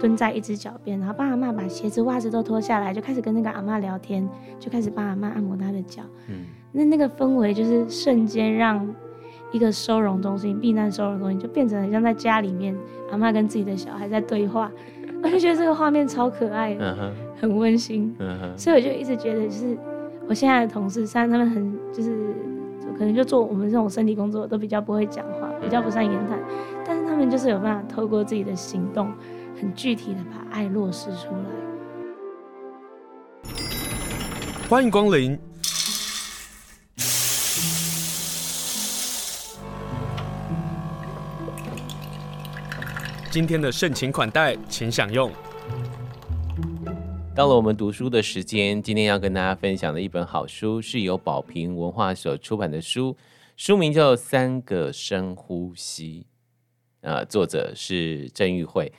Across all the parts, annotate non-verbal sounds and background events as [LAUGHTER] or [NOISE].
蹲在一只脚边，然后帮阿妈把鞋子袜子都脱下来，就开始跟那个阿妈聊天，就开始帮阿妈按摩她的脚。嗯，那那个氛围就是瞬间让一个收容中心、避难收容中心就变成很像在家里面，阿妈跟自己的小孩在对话，[LAUGHS] 我就觉得这个画面超可爱很温馨。嗯、所以我就一直觉得，就是我现在的同事，虽然他们很就是可能就做我们这种身体工作都比较不会讲话，比较不善言谈，但是他们就是有办法透过自己的行动。很具体的把爱落实出来。欢迎光临。今天的盛情款待，请享用。到了我们读书的时间，今天要跟大家分享的一本好书，是由宝瓶文化所出版的书，书名叫《三个深呼吸》，呃，作者是郑玉慧。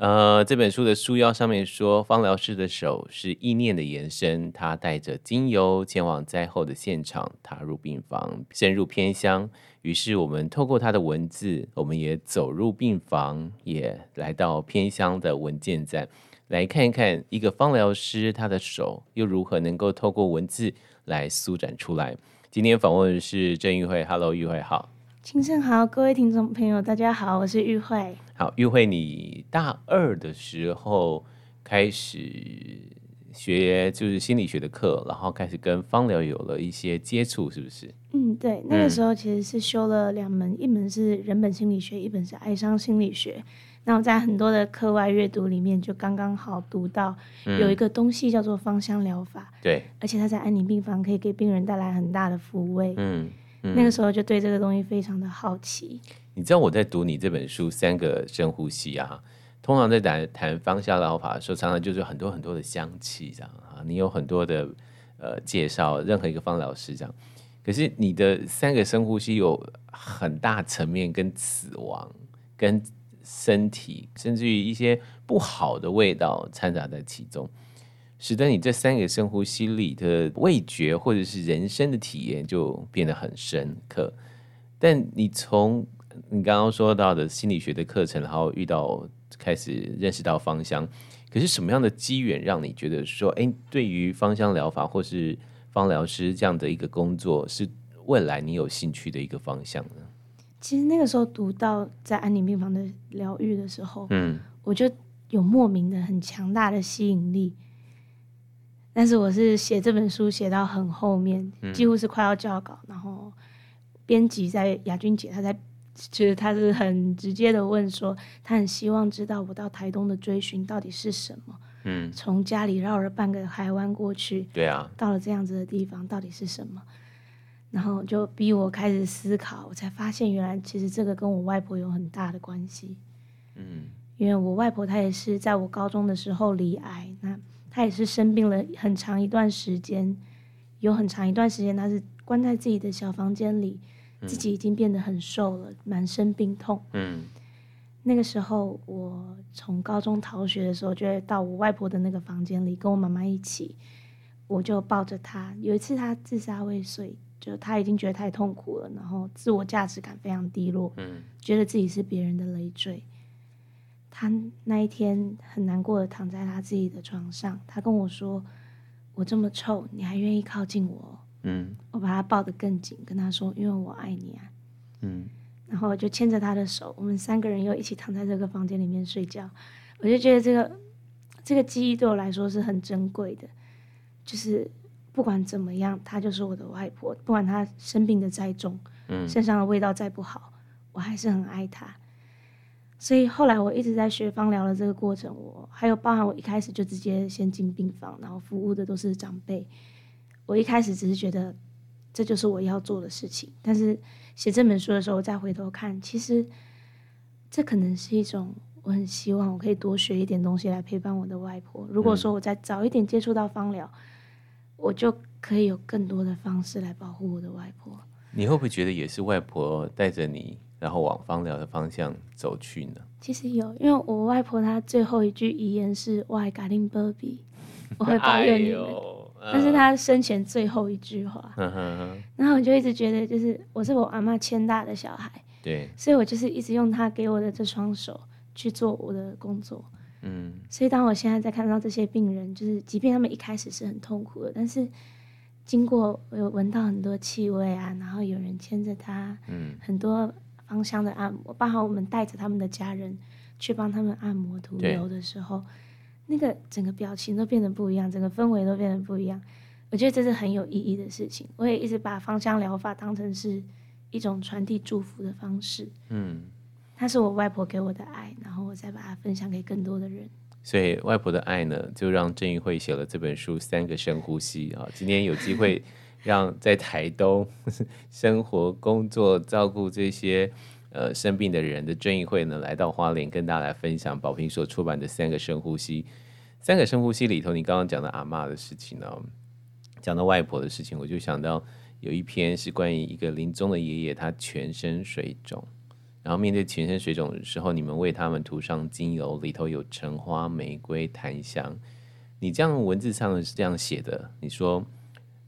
呃，这本书的书腰上面说，芳疗师的手是意念的延伸，他带着精油前往灾后的现场，踏入病房，深入偏乡。于是我们透过他的文字，我们也走入病房，也来到偏乡的文件站，来看一看一个芳疗师他的手又如何能够透过文字来舒展出来。今天访问的是郑玉慧，Hello，玉慧好。清晨好，各位听众朋友，大家好，我是玉慧。好，玉慧，你大二的时候开始学就是心理学的课，然后开始跟芳疗有了一些接触，是不是？嗯，对，那个时候其实是修了两门，嗯、一门是人本心理学，一本是哀伤心理学。那我在很多的课外阅读里面，就刚刚好读到有一个东西叫做芳香疗法，对、嗯，而且它在安宁病房可以给病人带来很大的抚慰，嗯。嗯、那个时候就对这个东西非常的好奇。你知道我在读你这本书《三个深呼吸》啊，通常在谈谈芳香疗法的时候，常常就是很多很多的香气这样啊，你有很多的呃介绍，任何一个芳老师这样。可是你的三个深呼吸有很大层面跟死亡、跟身体，甚至于一些不好的味道掺杂在其中。使得你这三个深呼吸里的味觉或者是人生的体验就变得很深刻。但你从你刚刚说到的心理学的课程，然后遇到开始认识到芳香，可是什么样的机缘让你觉得说，哎，对于芳香疗法或是芳疗师这样的一个工作，是未来你有兴趣的一个方向呢？其实那个时候读到在安宁病房的疗愈的时候，嗯，我就有莫名的很强大的吸引力。但是我是写这本书写到很后面，几乎是快要交稿，嗯、然后编辑在雅君姐，她在，其实她是很直接的问说，她很希望知道我到台东的追寻到底是什么。嗯，从家里绕了半个海湾过去，对啊，到了这样子的地方到底是什么？然后就逼我开始思考，我才发现原来其实这个跟我外婆有很大的关系。嗯，因为我外婆她也是在我高中的时候离癌，那。他也是生病了很长一段时间，有很长一段时间，他是关在自己的小房间里，嗯、自己已经变得很瘦了，满身病痛。嗯，那个时候我从高中逃学的时候，就会到我外婆的那个房间里，跟我妈妈一起，我就抱着她。有一次她自杀未遂，就他已经觉得太痛苦了，然后自我价值感非常低落，嗯，觉得自己是别人的累赘。他那一天很难过的躺在他自己的床上，他跟我说：“我这么臭，你还愿意靠近我？”嗯，我把他抱得更紧，跟他说：“因为我爱你啊。”嗯，然后我就牵着他的手，我们三个人又一起躺在这个房间里面睡觉。我就觉得这个这个记忆对我来说是很珍贵的，就是不管怎么样，她就是我的外婆，不管她生病的再重，嗯，身上的味道再不好，我还是很爱她。所以后来我一直在学芳疗的这个过程，我还有包含我一开始就直接先进病房，然后服务的都是长辈。我一开始只是觉得这就是我要做的事情，但是写这本书的时候，我再回头看，其实这可能是一种我很希望我可以多学一点东西来陪伴我的外婆。如果说我再早一点接触到芳疗，我就可以有更多的方式来保护我的外婆。你会不会觉得也是外婆带着你？然后往芳疗的方向走去呢？其实有，因为我外婆她最后一句遗言是“我爱嘎林波比”，我会保佑你们。那、哎、是她生前最后一句话。然后我就一直觉得，就是我是我阿妈牵大的小孩，对，所以我就是一直用她给我的这双手去做我的工作。嗯，所以当我现在在看到这些病人，就是即便他们一开始是很痛苦的，但是经过我有闻到很多气味啊，然后有人牵着他，嗯，很多芳香的按摩，包括我们带着他们的家人去帮他们按摩涂油的时候，那个整个表情都变得不一样，整个氛围都变得不一样。我觉得这是很有意义的事情。我也一直把芳香疗法当成是一种传递祝福的方式。嗯，它是我外婆给我的爱，然后我再把它分享给更多的人。所以外婆的爱呢，就让郑玉慧写了这本书《三个深呼吸》啊。今天有机会让在台东 [LAUGHS] 生活、工作、照顾这些呃生病的人的郑义会呢，来到花莲跟大家来分享宝瓶所出版的《三个深呼吸》。《三个深呼吸》里头，你刚刚讲的阿嬷的事情呢？讲到外婆的事情，我就想到有一篇是关于一个临终的爷爷，他全身水肿，然后面对全身水肿的时候，你们为他们涂上精油，里头有橙花、玫瑰、檀香。你这样文字上是这样写的，你说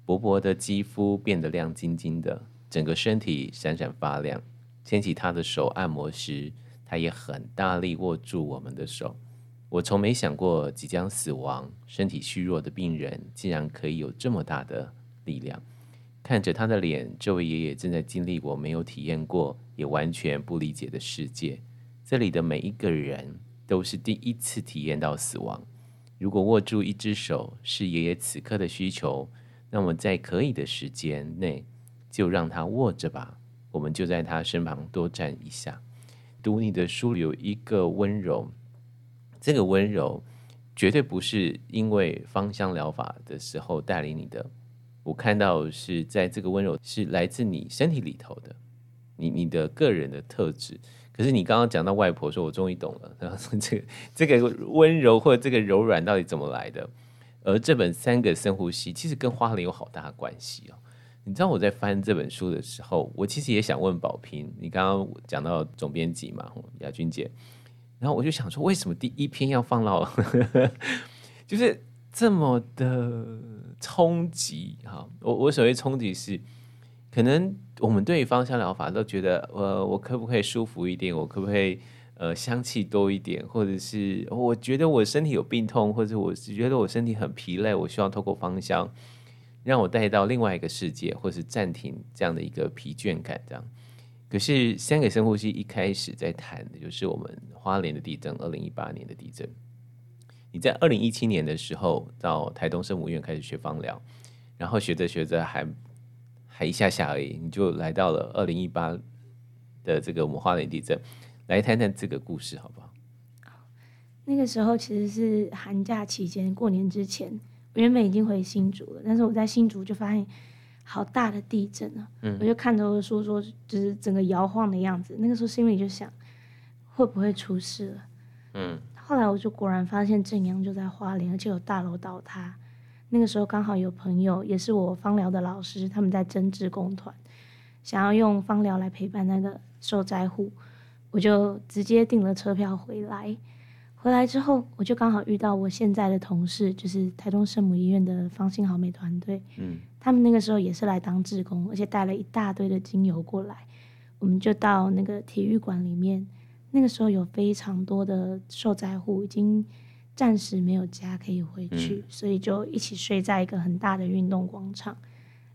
薄薄的肌肤变得亮晶晶的，整个身体闪闪发亮。牵起他的手按摩时，他也很大力握住我们的手。我从没想过即将死亡、身体虚弱的病人竟然可以有这么大的力量。看着他的脸，这位爷爷正在经历我没有体验过、也完全不理解的世界。这里的每一个人都是第一次体验到死亡。如果握住一只手是爷爷此刻的需求，那么在可以的时间内就让他握着吧。我们就在他身旁多站一下。读你的书有一个温柔。这个温柔绝对不是因为芳香疗法的时候带领你的，我看到是在这个温柔是来自你身体里头的，你你的个人的特质。可是你刚刚讲到外婆说，我终于懂了，然后说这个这个温柔或者这个柔软到底怎么来的？而这本三个深呼吸其实跟花莲有好大的关系哦。你知道我在翻这本书的时候，我其实也想问宝平，你刚刚讲到总编辑嘛，雅君姐。然后我就想说，为什么第一篇要放到，[LAUGHS] 就是这么的冲击哈？我我所谓冲击是，可能我们对于芳香疗法都觉得，呃，我可不可以舒服一点？我可不可以呃香气多一点？或者是我觉得我身体有病痛，或者我是觉得我身体很疲累，我需要透过芳香让我带到另外一个世界，或是暂停这样的一个疲倦感，这样。可是三个深呼吸一开始在谈的就是我们花莲的地震，二零一八年的地震。你在二零一七年的时候到台东圣母院开始学芳疗，然后学着学着还还一下下而已，你就来到了二零一八的这个我们花莲地震，来谈谈这个故事好不好？那个时候其实是寒假期间，过年之前，我原本已经回新竹了，但是我在新竹就发现。好大的地震啊！嗯、我就看着我的书说，就是整个摇晃的样子。那个时候心里就想，会不会出事了？嗯。后来我就果然发现正阳就在花莲，而且有大楼倒塌。那个时候刚好有朋友，也是我芳疗的老师，他们在争执工团，想要用芳疗来陪伴那个受灾户，我就直接订了车票回来。回来之后，我就刚好遇到我现在的同事，就是台东圣母医院的方兴好美团队。嗯，他们那个时候也是来当志工，而且带了一大堆的精油过来。我们就到那个体育馆里面，那个时候有非常多的受灾户已经暂时没有家可以回去，嗯，所以就一起睡在一个很大的运动广场，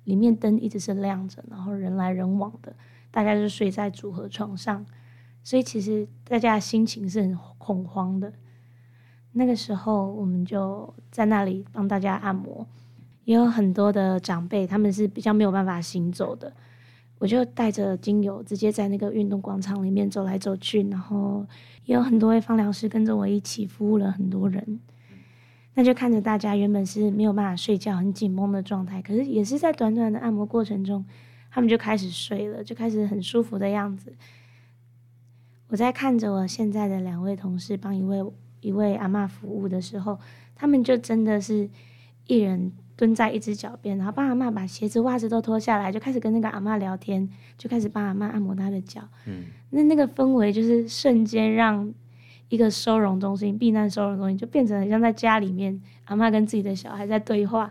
里面灯一直是亮着，然后人来人往的，大家就睡在组合床上。所以其实大家的心情是很恐慌的。那个时候，我们就在那里帮大家按摩，也有很多的长辈，他们是比较没有办法行走的。我就带着精油，直接在那个运动广场里面走来走去，然后也有很多位芳疗师跟着我一起服务了很多人。那就看着大家原本是没有办法睡觉、很紧绷的状态，可是也是在短短的按摩过程中，他们就开始睡了，就开始很舒服的样子。我在看着我现在的两位同事帮一位一位阿嬷服务的时候，他们就真的是一人蹲在一只脚边，然后帮阿嬷把鞋子袜子都脱下来，就开始跟那个阿嬷聊天，就开始帮阿嬷按摩她的脚。嗯，那那个氛围就是瞬间让一个收容中心、避难收容中心就变成很像在家里面，阿嬷跟自己的小孩在对话，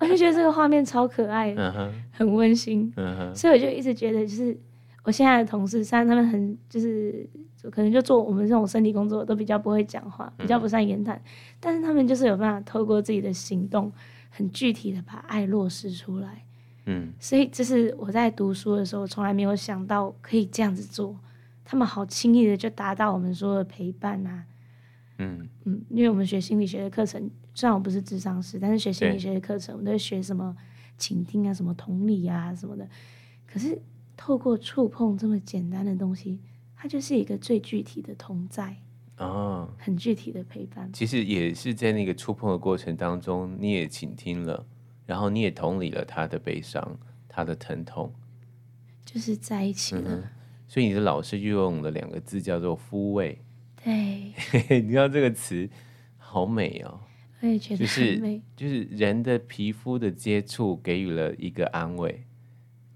我就觉得这个画面超可爱，嗯、很温馨。嗯、所以我就一直觉得就是。我现在的同事，虽然他们很就是可能就做我们这种身体工作都比较不会讲话，比较不善言谈，嗯、但是他们就是有办法透过自己的行动，很具体的把爱落实出来。嗯，所以这是我在读书的时候从来没有想到可以这样子做。他们好轻易的就达到我们说的陪伴啊。嗯嗯，因为我们学心理学的课程，虽然我不是智商师，但是学心理学的课程，我们都会学什么倾听啊，什么同理啊什么的。可是透过触碰这么简单的东西，它就是一个最具体的同在啊，很具体的陪伴。其实也是在那个触碰的过程当中，你也倾听了。然后你也同理了他的悲伤，他的疼痛，就是在一起了。嗯、所以你的老师就用了两个字，叫做抚慰。对，[LAUGHS] 你知道这个词好美哦。我也觉得是就是人的皮肤的接触给予了一个安慰，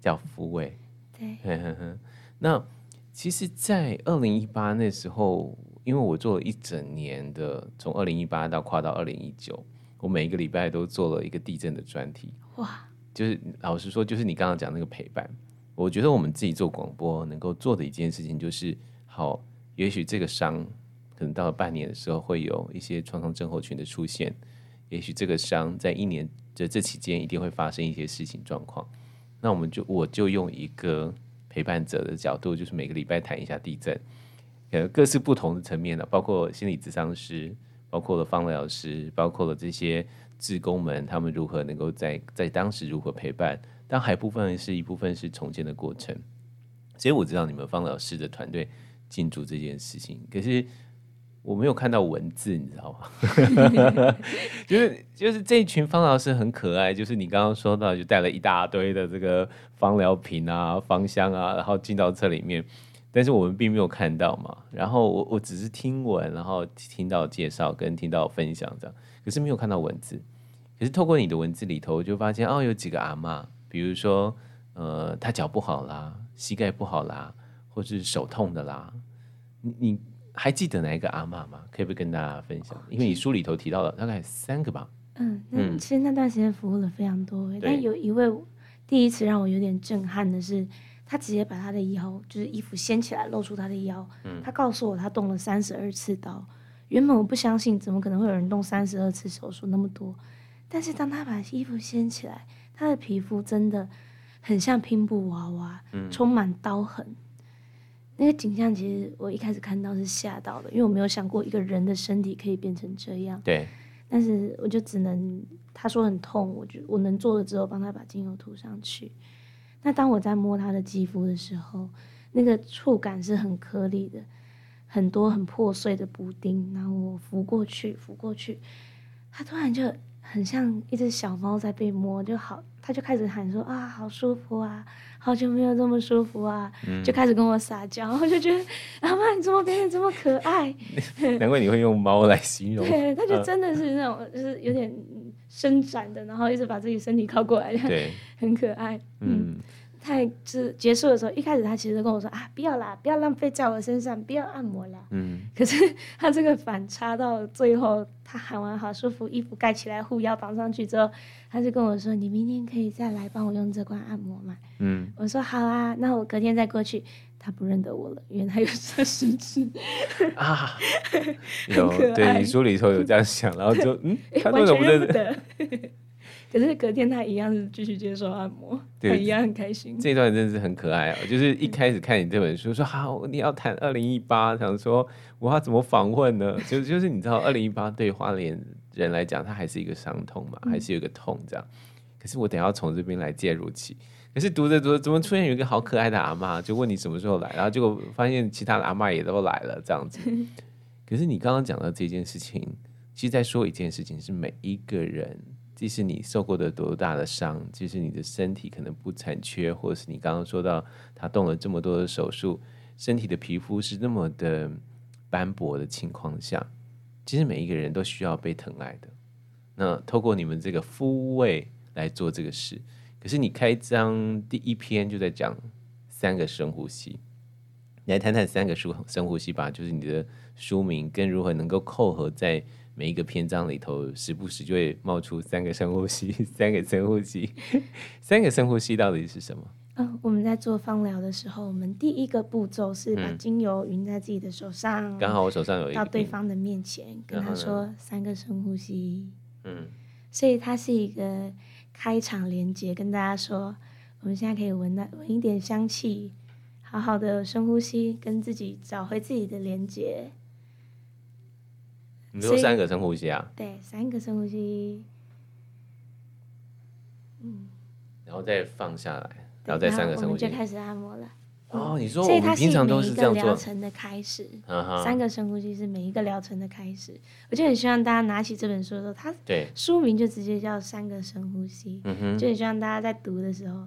叫抚慰。对，那其实，在二零一八那时候，因为我做了一整年的，从二零一八到跨到二零一九。我每一个礼拜都做了一个地震的专题，哇！就是老实说，就是你刚刚讲那个陪伴，我觉得我们自己做广播能够做的一件事情，就是好，也许这个伤可能到了半年的时候会有一些创伤症候群的出现，也许这个伤在一年的这期间一定会发生一些事情状况，那我们就我就用一个陪伴者的角度，就是每个礼拜谈一下地震，呃，各式不同的层面的，包括心理咨商师。包括了方疗师，包括了这些志工们，他们如何能够在在当时如何陪伴，但还部分是一部分是重建的过程。所以我知道你们方老师的团队进驻这件事情，可是我没有看到文字，你知道吗？就 [LAUGHS] 是就是这一群芳疗师很可爱，就是你刚刚说到，就带了一大堆的这个芳疗品啊、芳香啊，然后进到这里面。但是我们并没有看到嘛，然后我我只是听闻，然后听到介绍跟听到分享这样，可是没有看到文字。可是透过你的文字里头，我就发现哦，有几个阿嬷，比如说呃，她脚不好啦，膝盖不好啦，或是手痛的啦。你你还记得哪一个阿嬷吗？可以不可以跟大家分享？因为你书里头提到了大概三个吧。嗯，那其实那段时间服务了非常多位，但有一位第一次让我有点震撼的是。他直接把他的腰，就是衣服掀起来，露出他的腰。嗯、他告诉我，他动了三十二次刀。原本我不相信，怎么可能会有人动三十二次手术那么多？但是当他把衣服掀起来，他的皮肤真的很像拼布娃娃，嗯、充满刀痕。那个景象其实我一开始看到是吓到的，因为我没有想过一个人的身体可以变成这样。对。但是我就只能，他说很痛，我就我能做的只有帮他把精油涂上去。那当我在摸他的肌肤的时候，那个触感是很颗粒的，很多很破碎的补丁，然后我拂过去，拂过去，他突然就很像一只小猫在被摸，就好，他就开始喊说啊，好舒服啊，好久没有这么舒服啊，嗯、就开始跟我撒娇，我就觉得阿妈你怎么变得这么可爱？难怪你会用猫来形容。[LAUGHS] 对，它就真的是那种，就是有点。伸展的，然后一直把自己身体靠过来，[LAUGHS] 对，很可爱。嗯，太就是结束的时候，一开始他其实跟我说啊，不要啦，不要浪费在我身上，不要按摩啦。嗯，可是他这个反差到最后，他喊完好舒服，衣服盖起来，护腰绑上去之后，他就跟我说，你明天可以再来帮我用这罐按摩吗？嗯，我说好啊，那我隔天再过去。他不认得我了，因为他有这十字啊，有对你书里头有这样想，然后就嗯，[LAUGHS] 他为什么不认得？可是隔天他一样是继续接受按摩，对他一样很开心。这段真的是很可爱哦，就是一开始看你这本书，说好你要谈二零一八，想说我要怎么访问呢？[LAUGHS] 就就是你知道，二零一八对花莲人来讲，它还是一个伤痛嘛，还是有一个痛这样。可是我等下从这边来介入起。可是读着读着，怎么出现有一个好可爱的阿妈，就问你什么时候来，然后结果发现其他的阿妈也都来了，这样子。[LAUGHS] 可是你刚刚讲的这件事情，其实在说一件事情，是每一个人，即使你受过的多大的伤，即使你的身体可能不残缺，或是你刚刚说到他动了这么多的手术，身体的皮肤是那么的斑驳的情况下，其实每一个人都需要被疼爱的。那透过你们这个抚慰来做这个事。可是你开张第一篇就在讲三个深呼吸，你来谈谈三个深深呼吸吧，就是你的书名跟如何能够扣合在每一个篇章里头，时不时就会冒出三个深呼吸，[LAUGHS] 三个深呼吸，[LAUGHS] 三个深呼吸到底是什么？嗯，我们在做芳疗的时候，我们第一个步骤是把精油匀在自己的手上，刚、嗯、好我手上有一个，到对方的面前，跟他说三个深呼吸。嗯，所以它是一个开场连接，跟大家说，我们现在可以闻到闻一点香气，好好的深呼吸，跟自己找回自己的连接。你说三个深呼吸啊？对，三个深呼吸。嗯，然后再放下来。然后再三个深呼吸，就开始按摩了。哦，你说我们平常都是这样做。所以它是每一个疗程的开始，三个深呼吸是每一个疗程的开始。我就很希望大家拿起这本书的时候，它书名就直接叫三个深呼吸。嗯哼，就很希望大家在读的时候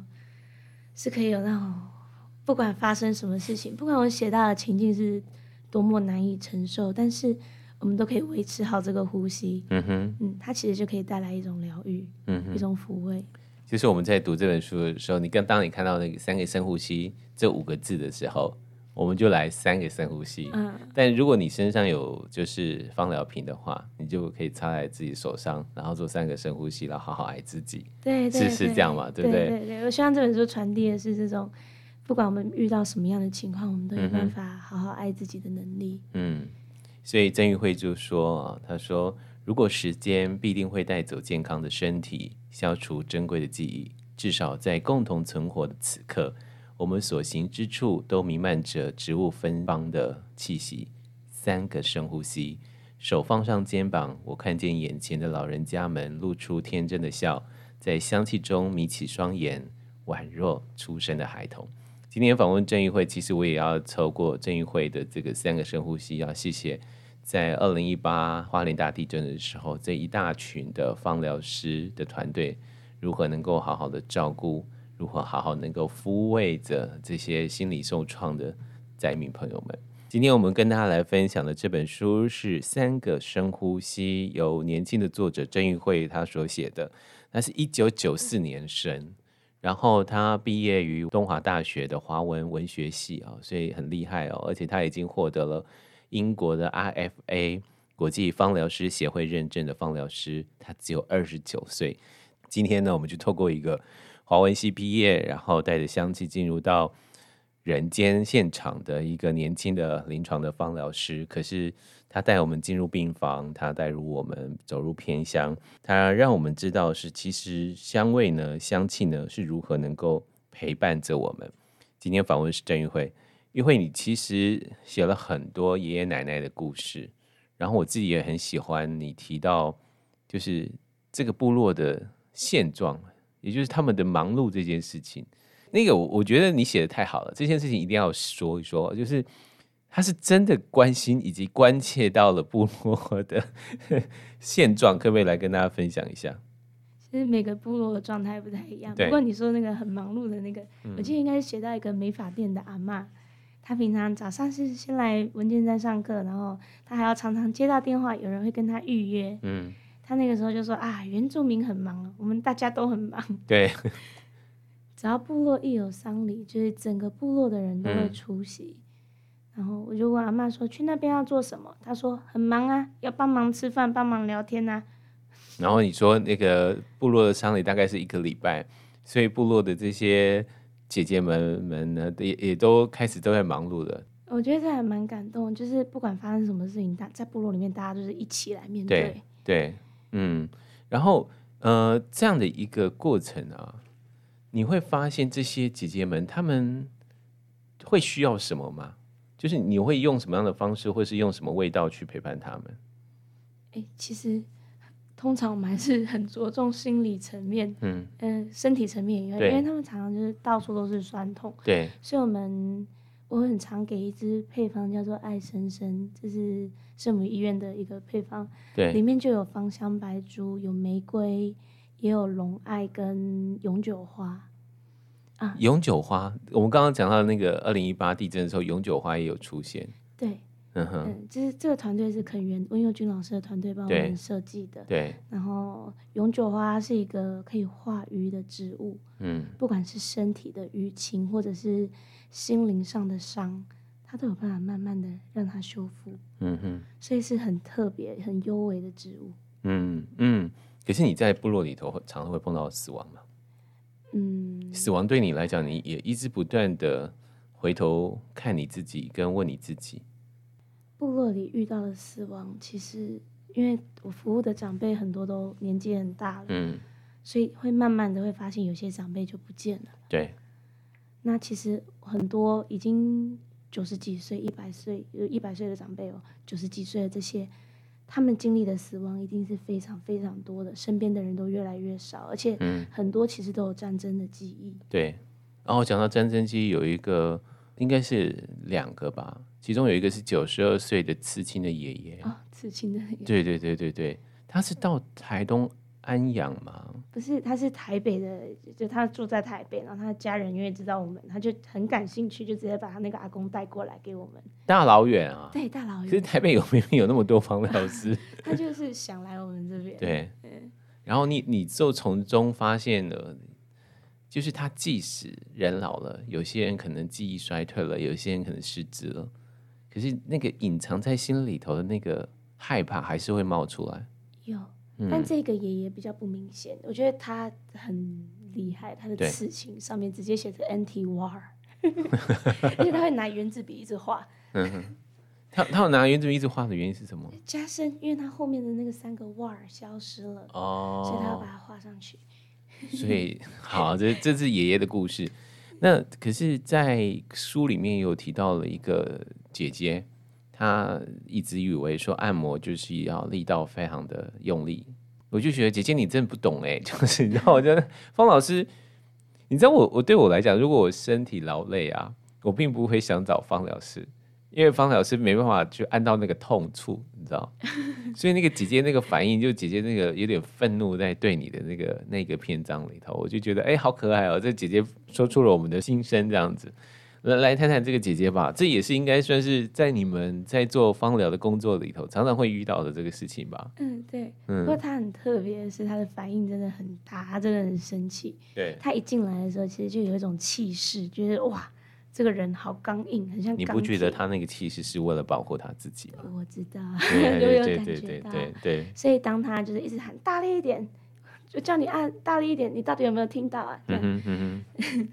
是可以有那种，不管发生什么事情，不管我写到的情境是多么难以承受，但是我们都可以维持好这个呼吸。嗯哼，嗯，它其实就可以带来一种疗愈，嗯，一种抚慰。就是我们在读这本书的时候，你刚当你看到那个“三个深呼吸”这五个字的时候，我们就来三个深呼吸。嗯。但如果你身上有就是芳疗品的话，你就可以擦在自己手上，然后做三个深呼吸，然后好好爱自己。对，对，对，是是这样嘛？对不对？对对对。我希望这本书传递的是这种，不管我们遇到什么样的情况，我们都有办法好好爱自己的能力。嗯。所以曾玉慧就说啊，他说。如果时间必定会带走健康的身体，消除珍贵的记忆，至少在共同存活的此刻，我们所行之处都弥漫着植物芬芳的气息。三个深呼吸，手放上肩膀，我看见眼前的老人家们露出天真的笑，在香气中眯起双眼，宛若出生的孩童。今天访问郑玉慧，其实我也要透过郑玉慧的这个三个深呼吸，要谢谢。在二零一八花莲大地震的时候，这一大群的放疗师的团队如何能够好好的照顾，如何好好能够抚慰着这些心理受创的灾民朋友们？今天我们跟大家来分享的这本书是《三个深呼吸》，由年轻的作者郑玉慧他所写的。他是一九九四年生，然后他毕业于东华大学的华文文学系啊，所以很厉害哦，而且他已经获得了。英国的 RFA 国际芳疗师协会认证的芳疗师，他只有二十九岁。今天呢，我们就透过一个华文系毕业，然后带着香气进入到人间现场的一个年轻的临床的芳疗师。可是他带我们进入病房，他带入我们走入偏乡，他让我们知道是其实香味呢，香气呢是如何能够陪伴着我们。今天访问是郑玉慧。因为你其实写了很多爷爷奶奶的故事，然后我自己也很喜欢你提到，就是这个部落的现状，也就是他们的忙碌这件事情。那个我我觉得你写的太好了，这件事情一定要说一说，就是他是真的关心以及关切到了部落的 [LAUGHS] 现状，可不可以来跟大家分享一下？其实每个部落的状态不太一样，不过你说那个很忙碌的那个，嗯、我记得应该是写到一个美发店的阿嬷。他平常早上是先来文件站上课，然后他还要常常接到电话，有人会跟他预约。嗯，他那个时候就说啊，原住民很忙，我们大家都很忙。对，[LAUGHS] 只要部落一有丧礼，就是整个部落的人都会出席。嗯、然后我就问阿妈说，去那边要做什么？她说很忙啊，要帮忙吃饭，帮忙聊天啊。然后你说那个部落的丧礼大概是一个礼拜，所以部落的这些。姐姐们们呢，也也都开始都在忙碌了。我觉得这还蛮感动，就是不管发生什么事情，大在部落里面，大家就是一起来面对。对，对，嗯，然后呃，这样的一个过程啊，你会发现这些姐姐们她们会需要什么吗？就是你会用什么样的方式，或是用什么味道去陪伴她们？哎，其实。通常我们还是很着重心理层面，嗯，呃，身体层面以外，因为他们常常就是到处都是酸痛，对，所以我们我很常给一支配方叫做爱生生，这是圣母医院的一个配方，对，里面就有芳香白珠，有玫瑰，也有龙爱跟永久花啊，永久花，我们刚刚讲到那个二零一八地震的时候，永久花也有出现，对。嗯哼，就是这个团队是肯源温佑君老师的团队帮我们设计的。对。然后永久花是一个可以化瘀的植物，嗯，不管是身体的淤青或者是心灵上的伤，它都有办法慢慢的让它修复。嗯哼。所以是很特别、很优美的植物。嗯嗯。可是你在部落里头常常会碰到死亡嘛？嗯，死亡对你来讲，你也一直不断的回头看你自己，跟问你自己。部落里遇到的死亡，其实因为我服务的长辈很多都年纪很大了，嗯，所以会慢慢的会发现有些长辈就不见了。对，那其实很多已经九十几岁、一百岁、有一百岁的长辈哦，九十几岁的这些，他们经历的死亡一定是非常非常多的，身边的人都越来越少，而且很多其实都有战争的记忆。对，然后讲到战争记忆，有一个应该是两个吧。其中有一个是九十二岁的刺青的爷爷哦，刺青的爷爷，对对对对对，他是到台东安养吗？不是，他是台北的，就他住在台北，然后他的家人因为知道我们，他就很感兴趣，就直接把他那个阿公带过来给我们。大老远啊，对，大老远。其实台北有明明有那么多芳疗师，[LAUGHS] 他就是想来我们这边。对，对，然后你你就从中发现了。就是他，即使人老了，有些人可能记忆衰退了，有些人可能失智了，可是那个隐藏在心里头的那个害怕还是会冒出来。有，但这个爷爷比较不明显，我觉得他很厉害，他的刺青上面直接写着 “anti-war”，[LAUGHS] 而且他会拿原子笔一直画。[LAUGHS] 嗯哼，他他有拿原子笔一直画的原因是什么？加深，因为他后面的那个三个 “war” 消失了，哦，所以他要把它画上去。所以，好，这这是爷爷的故事。那可是，在书里面有提到了一个姐姐，她一直以为说按摩就是要力道非常的用力。我就觉得姐姐你真的不懂哎，[LAUGHS] 就是你知道，我觉得方老师，你知道我我对我来讲，如果我身体劳累啊，我并不会想找方老师。因为方老师没办法去按到那个痛处，你知道，[LAUGHS] 所以那个姐姐那个反应，就姐姐那个有点愤怒在对你的那个那个篇章里头，我就觉得哎，好可爱哦，这姐姐说出了我们的心声，这样子，来来谈谈这个姐姐吧，这也是应该算是在你们在做芳疗的工作里头常常会遇到的这个事情吧？嗯，对。嗯，不过她很特别的是，她的反应真的很大，她真的很生气。对，她一进来的时候，其实就有一种气势，觉得哇。这个人好刚硬，很像。你不觉得她那个气势是为了保护她自己吗？我知道，[LAUGHS] 对对对对对对对。所以当她就是一直喊大力一点，就叫你按大力一点，你到底有没有听到啊？嗯哼嗯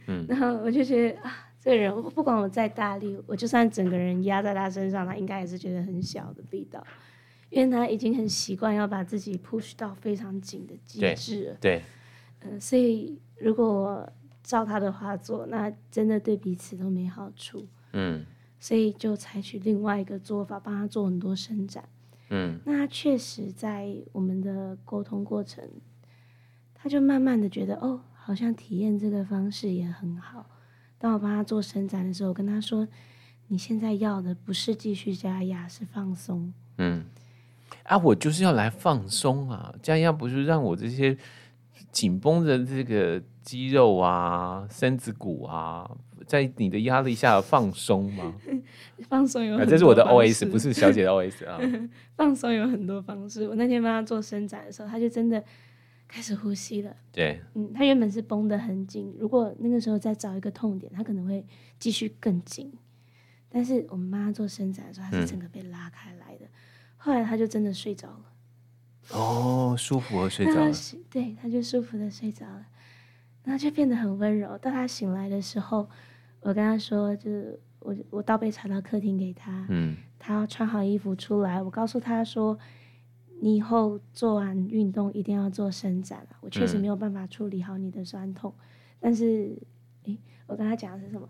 哼。[LAUGHS] 然后我就觉得啊，这个人不管我再大力，我就算整个人压在他身上，他应该也是觉得很小的力道，因为他已经很习惯要把自己 push 到非常紧的极致了。对。嗯、呃，所以如果。照他的话做，那真的对彼此都没好处。嗯，所以就采取另外一个做法，帮他做很多伸展。嗯，那他确实在我们的沟通过程，他就慢慢的觉得，哦，好像体验这个方式也很好。当我帮他做伸展的时候，我跟他说：“你现在要的不是继续加压，是放松。”嗯，啊，我就是要来放松啊！加压不是让我这些紧绷的这个。肌肉啊，身子骨啊，在你的压力下放松吗？[LAUGHS] 放松有很这是我的 OS，不是小姐的 OS 啊。[LAUGHS] 放松有很多方式。我那天帮他做伸展的时候，他就真的开始呼吸了。对，嗯，他原本是绷得很紧，如果那个时候再找一个痛点，他可能会继续更紧。但是我们帮他做伸展的时候，他是整个被拉开来的。嗯、后来他就真的睡着了。哦，舒服的睡着了。对，他就舒服的睡着了。然后就变得很温柔。到他醒来的时候，我跟他说，就是我我倒杯茶到客厅给他，嗯，他要穿好衣服出来。我告诉他说，你以后做完运动一定要做伸展。我确实没有办法处理好你的酸痛，嗯、但是，诶，我跟他讲的是什么？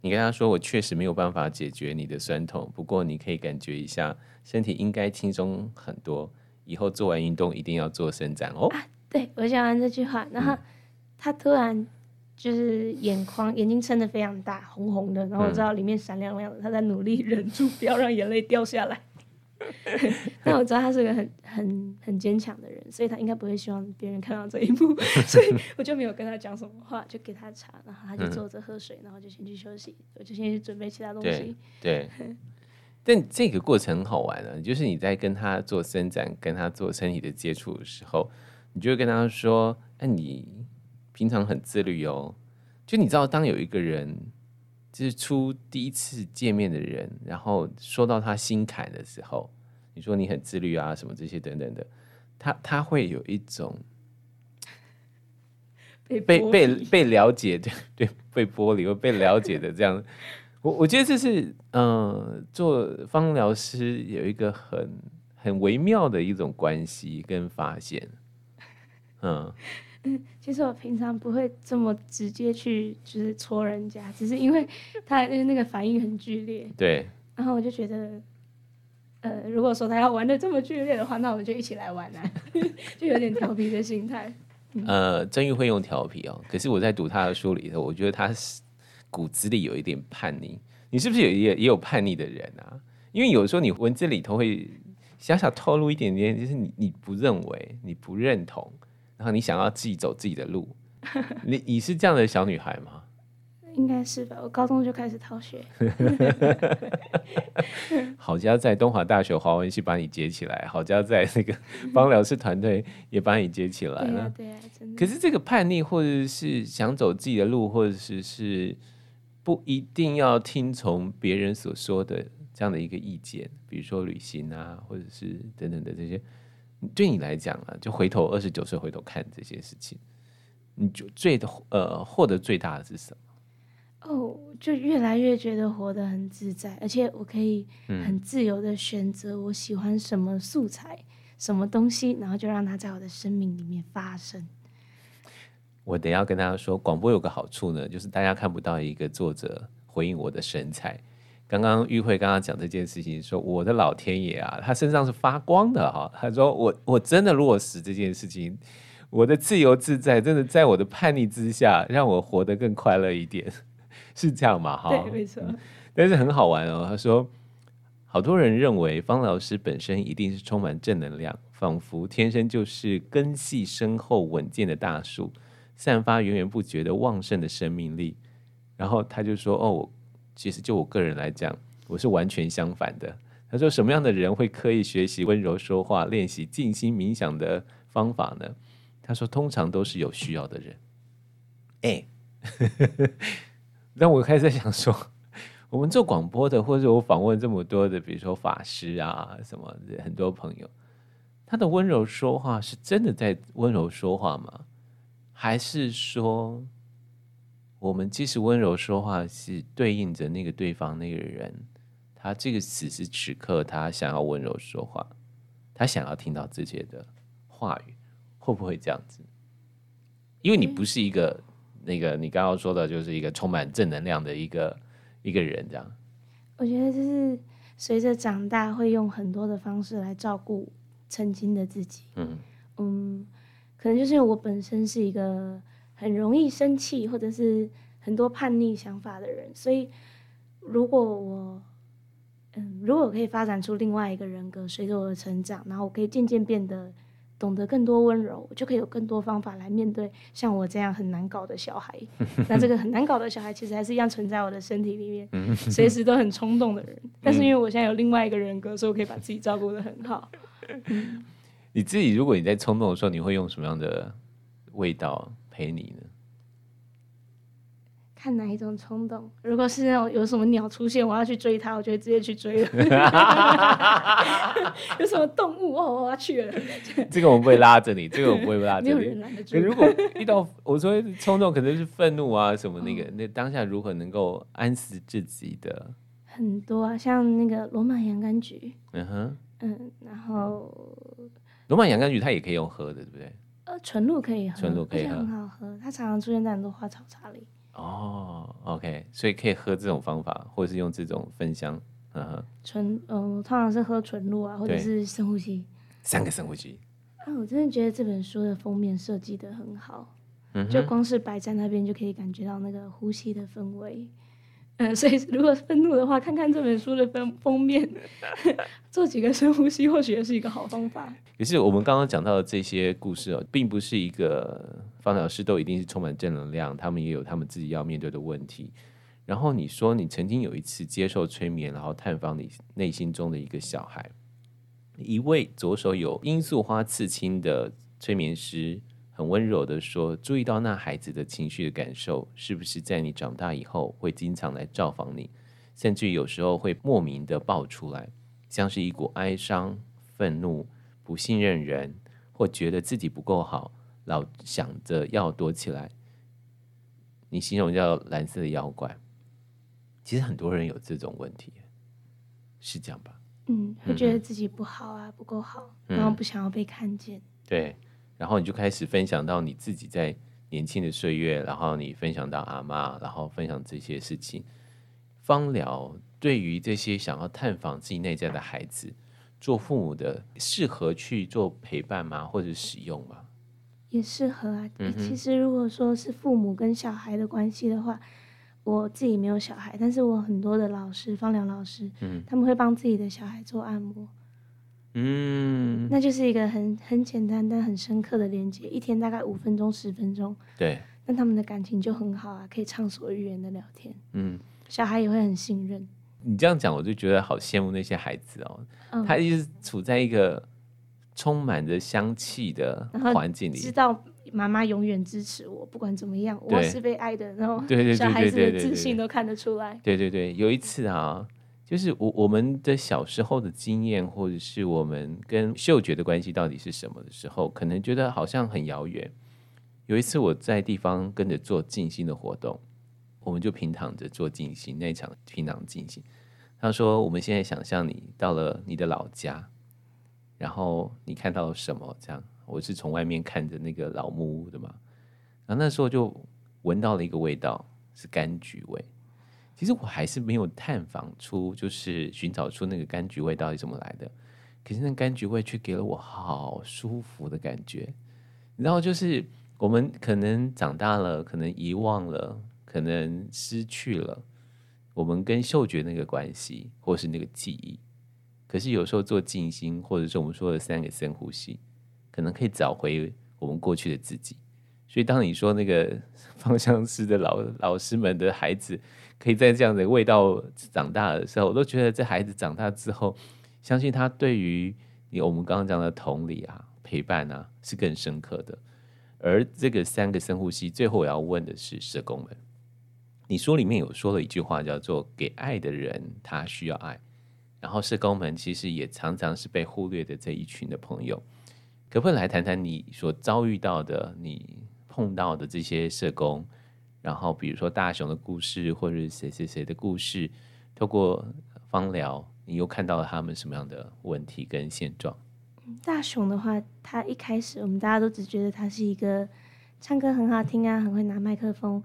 你跟他说，我确实没有办法解决你的酸痛，不过你可以感觉一下，身体应该轻松很多。以后做完运动一定要做伸展哦。啊，对，我讲完这句话，然后。嗯他突然就是眼眶眼睛撑得非常大，红红的，然后我知道里面闪亮亮的，他在努力忍住不要让眼泪掉下来。[LAUGHS] 但我知道他是个很很很坚强的人，所以他应该不会希望别人看到这一幕，[LAUGHS] 所以我就没有跟他讲什么话，就给他茶，然后他就坐着喝水，然后就先去休息，我就先去准备其他东西。对，[LAUGHS] 对但这个过程很好玩啊，就是你在跟他做伸展、跟他做身体的接触的时候，你就会跟他说：“哎，你。”平常很自律哦，就你知道，当有一个人就是初第一次见面的人，然后说到他心坎的时候，你说你很自律啊，什么这些等等的，他他会有一种被被被被了解，对 [LAUGHS] 对，被剥离或被了解的这样。我我觉得这是嗯、呃，做芳疗师有一个很很微妙的一种关系跟发现。嗯嗯，其实我平常不会这么直接去就是戳人家，只是因为他那个反应很剧烈。对。然后我就觉得，呃，如果说他要玩的这么剧烈的话，那我们就一起来玩啊，[LAUGHS] 就有点调皮的心态。嗯、呃，曾玉会用调皮哦，可是我在读他的书里头，我觉得他是骨子里有一点叛逆。你是不是也也也有叛逆的人啊？因为有时候你文字里头会小小透露一点点，就是你你不认为、你不认同，然后你想要自己走自己的路。[LAUGHS] 你你是这样的小女孩吗？应该是吧，我高中就开始逃学。[LAUGHS] 好家在东华大学华文系把你接起来，好家在那个 [LAUGHS] 帮疗师团队也把你接起来了。对啊，对啊，真的。可是这个叛逆，或者是想走自己的路，或者是是不一定要听从别人所说的这样的一个意见，比如说旅行啊，或者是等等的这些，对你来讲啊，就回头二十九岁回头看这些事情，你就最的呃获得最大的是什么？哦，oh, 就越来越觉得活得很自在，而且我可以很自由的选择我喜欢什么素材、嗯、什么东西，然后就让它在我的生命里面发生。我等下跟大家说，广播有个好处呢，就是大家看不到一个作者回应我的神采。刚刚玉慧刚刚讲这件事情，说我的老天爷啊，他身上是发光的哈。他说我我真的落实这件事情，我的自由自在真的在我的叛逆之下，让我活得更快乐一点。[LAUGHS] 是这样嘛？哈，对，没错、嗯。但是很好玩哦。他说，好多人认为方老师本身一定是充满正能量，仿佛天生就是根系深厚、稳健的大树，散发源源不绝的旺盛的生命力。然后他就说：“哦，其实就我个人来讲，我是完全相反的。”他说：“什么样的人会刻意学习温柔说话、练习静心冥想的方法呢？”他说：“通常都是有需要的人。”哎。[LAUGHS] 让我开始在想说，我们做广播的，或者我访问这么多的，比如说法师啊什么的，很多朋友，他的温柔说话是真的在温柔说话吗？还是说，我们即使温柔说话，是对应着那个对方那个人，他这个此时此刻他想要温柔说话，他想要听到这些的话语，会不会这样子？因为你不是一个。那个你刚刚说的，就是一个充满正能量的一个一个人，这样。我觉得就是随着长大，会用很多的方式来照顾曾经的自己。嗯嗯，可能就是因为我本身是一个很容易生气，或者是很多叛逆想法的人，所以如果我嗯，如果我可以发展出另外一个人格，随着我的成长，然后我可以渐渐变得。懂得更多温柔，我就可以有更多方法来面对像我这样很难搞的小孩。[LAUGHS] 那这个很难搞的小孩，其实还是一样存在我的身体里面，随时都很冲动的人。但是因为我现在有另外一个人格，所以我可以把自己照顾的很好。[LAUGHS] 你自己，如果你在冲动的时候，你会用什么样的味道陪你呢？看哪一种冲动？如果是那种有什么鸟出现，我要去追它，我就会直接去追了。[LAUGHS] 有什么动物哦，我要去了。这个我不会拉着你，这个我不会拉着你。如果遇到我说冲动，可能是愤怒啊什么那个，那当下如何能够安死自己的？很多啊，像那个罗马洋甘菊。嗯哼。嗯，然后罗马洋甘菊它也可以用喝的，对不对？呃，纯露可以喝，纯露可以喝，很好喝。它常常出现在很多花草茶里。哦，OK，所以可以喝这种方法，或者是用这种芬香，嗯哼，纯，嗯、呃，通常是喝纯露啊，或者是深呼吸，三个深呼吸。啊，我真的觉得这本书的封面设计的很好，嗯，就光是摆在那边就可以感觉到那个呼吸的氛围。嗯，所以如果愤怒的话，看看这本书的封封面，[LAUGHS] 做几个深呼吸，或许也是一个好方法。可是我们刚刚讲到的这些故事哦，并不是一个方疗师都一定是充满正能量，他们也有他们自己要面对的问题。然后你说你曾经有一次接受催眠，然后探访你内心中的一个小孩，一位左手有罂粟花刺青的催眠师。很温柔的说：“注意到那孩子的情绪的感受，是不是在你长大以后会经常来造访你，甚至有时候会莫名的爆出来，像是一股哀伤、愤怒、不信任人，或觉得自己不够好，老想着要躲起来。你形容叫蓝色的妖怪，其实很多人有这种问题，是这样吧？嗯，会觉得自己不好啊，嗯、不够好，然后不想要被看见。对，然后你就开始分享到你自己在年轻的岁月，然后你分享到阿妈，然后分享这些事情。芳疗对于这些想要探访自己内在的孩子，做父母的适合去做陪伴吗？或者使用吗？也适合啊。嗯、其实如果说是父母跟小孩的关系的话，我自己没有小孩，但是我很多的老师，芳疗老师，嗯，他们会帮自己的小孩做按摩。嗯，那就是一个很很简单但很深刻的连接，一天大概五分钟十分钟。对，那他们的感情就很好啊，可以畅所欲言的聊天。嗯，小孩也会很信任。你这样讲，我就觉得好羡慕那些孩子哦，嗯、他一直处在一个。充满着香气的环境里，知道妈妈永远支持我，不管怎么样，我是被爱的。然后，小孩子的自信都看得出来。对对对，有一次啊，就是我我们的小时候的经验，或者是我们跟嗅觉的关系到底是什么的时候，可能觉得好像很遥远。有一次我在地方跟着做静心的活动，我们就平躺着做静心，那场平躺静心。他说：“我们现在想象你到了你的老家。”然后你看到了什么？这样，我是从外面看着那个老木屋的嘛。然后那时候就闻到了一个味道，是柑橘味。其实我还是没有探访出，就是寻找出那个柑橘味到底怎么来的。可是那柑橘味却给了我好舒服的感觉。然后就是我们可能长大了，可能遗忘了，可能失去了我们跟嗅觉那个关系，或是那个记忆。可是有时候做静心，或者是我们说的三个深呼吸，可能可以找回我们过去的自己。所以当你说那个 [LAUGHS] 芳香师的老老师们的孩子，可以在这样的味道长大的时候，我都觉得这孩子长大之后，相信他对于你我们刚刚讲的同理啊、陪伴啊，是更深刻的。而这个三个深呼吸，最后我要问的是社工们，你书里面有说了一句话，叫做“给爱的人，他需要爱”。然后社工们其实也常常是被忽略的这一群的朋友，可不可以来谈谈你所遭遇到的、你碰到的这些社工？然后比如说大雄的故事，或者是谁谁谁的故事，透过芳疗，你又看到了他们什么样的问题跟现状？大雄的话，他一开始我们大家都只觉得他是一个唱歌很好听啊，很会拿麦克风，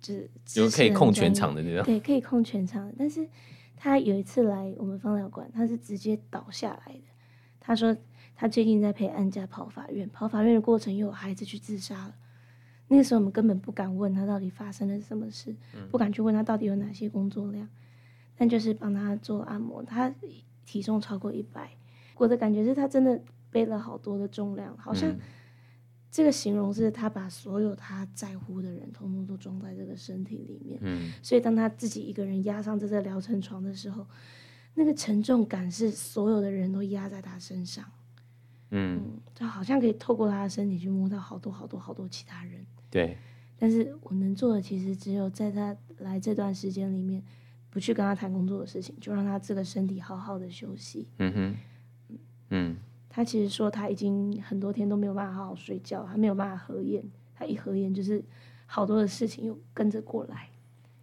只就可以控全场的那种，对，可以控全场，但是。他有一次来我们芳疗馆，他是直接倒下来的。他说他最近在陪安家跑法院，跑法院的过程又有孩子去自杀了。那个时候我们根本不敢问他到底发生了什么事，不敢去问他到底有哪些工作量，但就是帮他做按摩。他体重超过一百，我的感觉是他真的背了好多的重量，好像。这个形容是他把所有他在乎的人，通通都装在这个身体里面。嗯，所以当他自己一个人压上这个疗程床的时候，那个沉重感是所有的人都压在他身上。嗯，嗯，就好像可以透过他的身体去摸到好多好多好多其他人。对，但是我能做的其实只有在他来这段时间里面，不去跟他谈工作的事情，就让他这个身体好好的休息。嗯哼，嗯。他其实说他已经很多天都没有办法好好睡觉，他没有办法合眼，他一合眼就是好多的事情又跟着过来。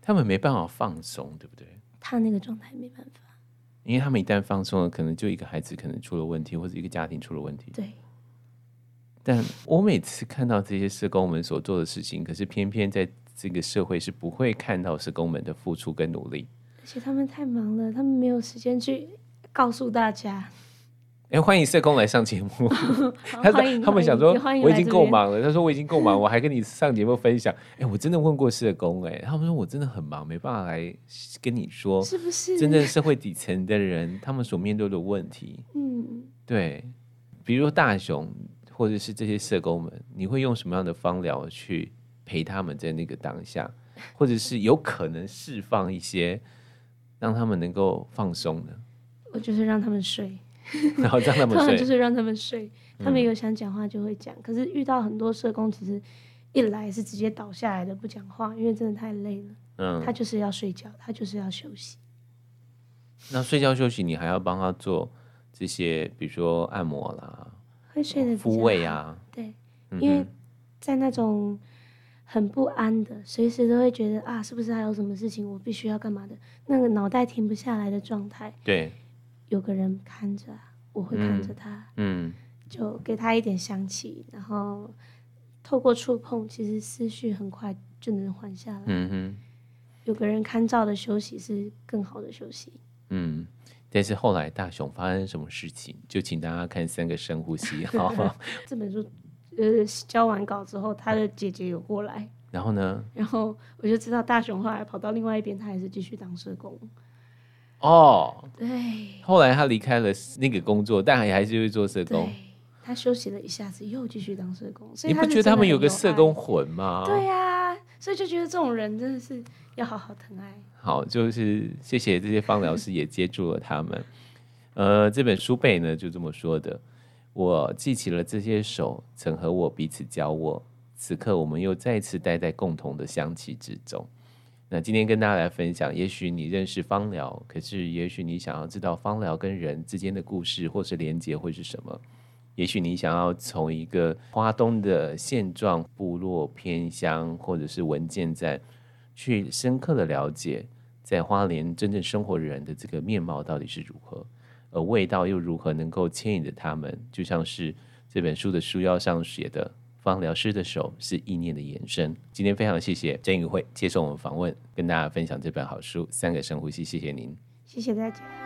他们没办法放松，对不对？他那个状态没办法，因为他们一旦放松了，可能就一个孩子可能出了问题，或者一个家庭出了问题。对。但我每次看到这些社工们所做的事情，可是偏偏在这个社会是不会看到社工们的付出跟努力，而且他们太忙了，他们没有时间去告诉大家。哎，欢迎社工来上节目。[LAUGHS] 他说他们想说，我已经够忙了。他说我已经够忙，[LAUGHS] 我还跟你上节目分享。哎，我真的问过社工，哎，他们说我真的很忙，没办法来跟你说，是不是？真正社会底层的人，[LAUGHS] 他们所面对的问题，嗯，对，比如说大雄或者是这些社工们，你会用什么样的方疗去陪他们在那个当下，或者是有可能释放一些，让他们能够放松呢？我就是让他们睡。[LAUGHS] 然后让他们睡，就是让他们睡。他们有想讲话就会讲，嗯，可是遇到很多社工，其实一来是直接倒下来的不讲话，因为真的太累了。嗯，他就是要睡觉，他就是要休息。那睡觉休息，你还要帮他做这些，比如说按摩啦，会睡得抚慰啊。对，因为在那种很不安的，随时都会觉得啊，是不是还有什么事情我必须要干嘛的？那个脑袋停不下来的状态。对，有个人看着，我会看着他，嗯，嗯，就给他一点香气，然后透过触碰，其实思绪很快就能缓下来。嗯哼，有个人看照的休息是更好的休息。嗯。但是后来大雄发生什么事情？就请大家看三个深呼吸。好，[LAUGHS] 这本书呃交完稿之后，他的姐姐有过来，然后呢？然后我就知道大雄后来跑到另外一边，他还是继续当社工。哦，对。后来他离开了那个工作，但还还是会做社工。他休息了一下子，又继续当社工。所以你不觉得他们有个社工魂吗？对呀、啊，所以就觉得这种人真的是要好好疼爱。好，就是谢谢这些芳疗师也接住了他们。[LAUGHS] 呃，这本书背呢就这么说的：我记起了这些手曾和我彼此交握，此刻我们又再次待在共同的香气之中。那今天跟大家来分享，也许你认识芳疗，可是也许你想要知道芳疗跟人之间的故事或是连结会是什么？也许你想要从一个花东的现状、部落偏乡或者是文件站。去深刻的了解，在花莲真正生活人的这个面貌到底是如何，而味道又如何能够牵引着他们？就像是这本书的书腰上写的：“芳疗师的手是意念的延伸。”今天非常谢谢曾宇慧接受我们访问，跟大家分享这本好书《三个深呼吸》，谢谢您，谢谢大家。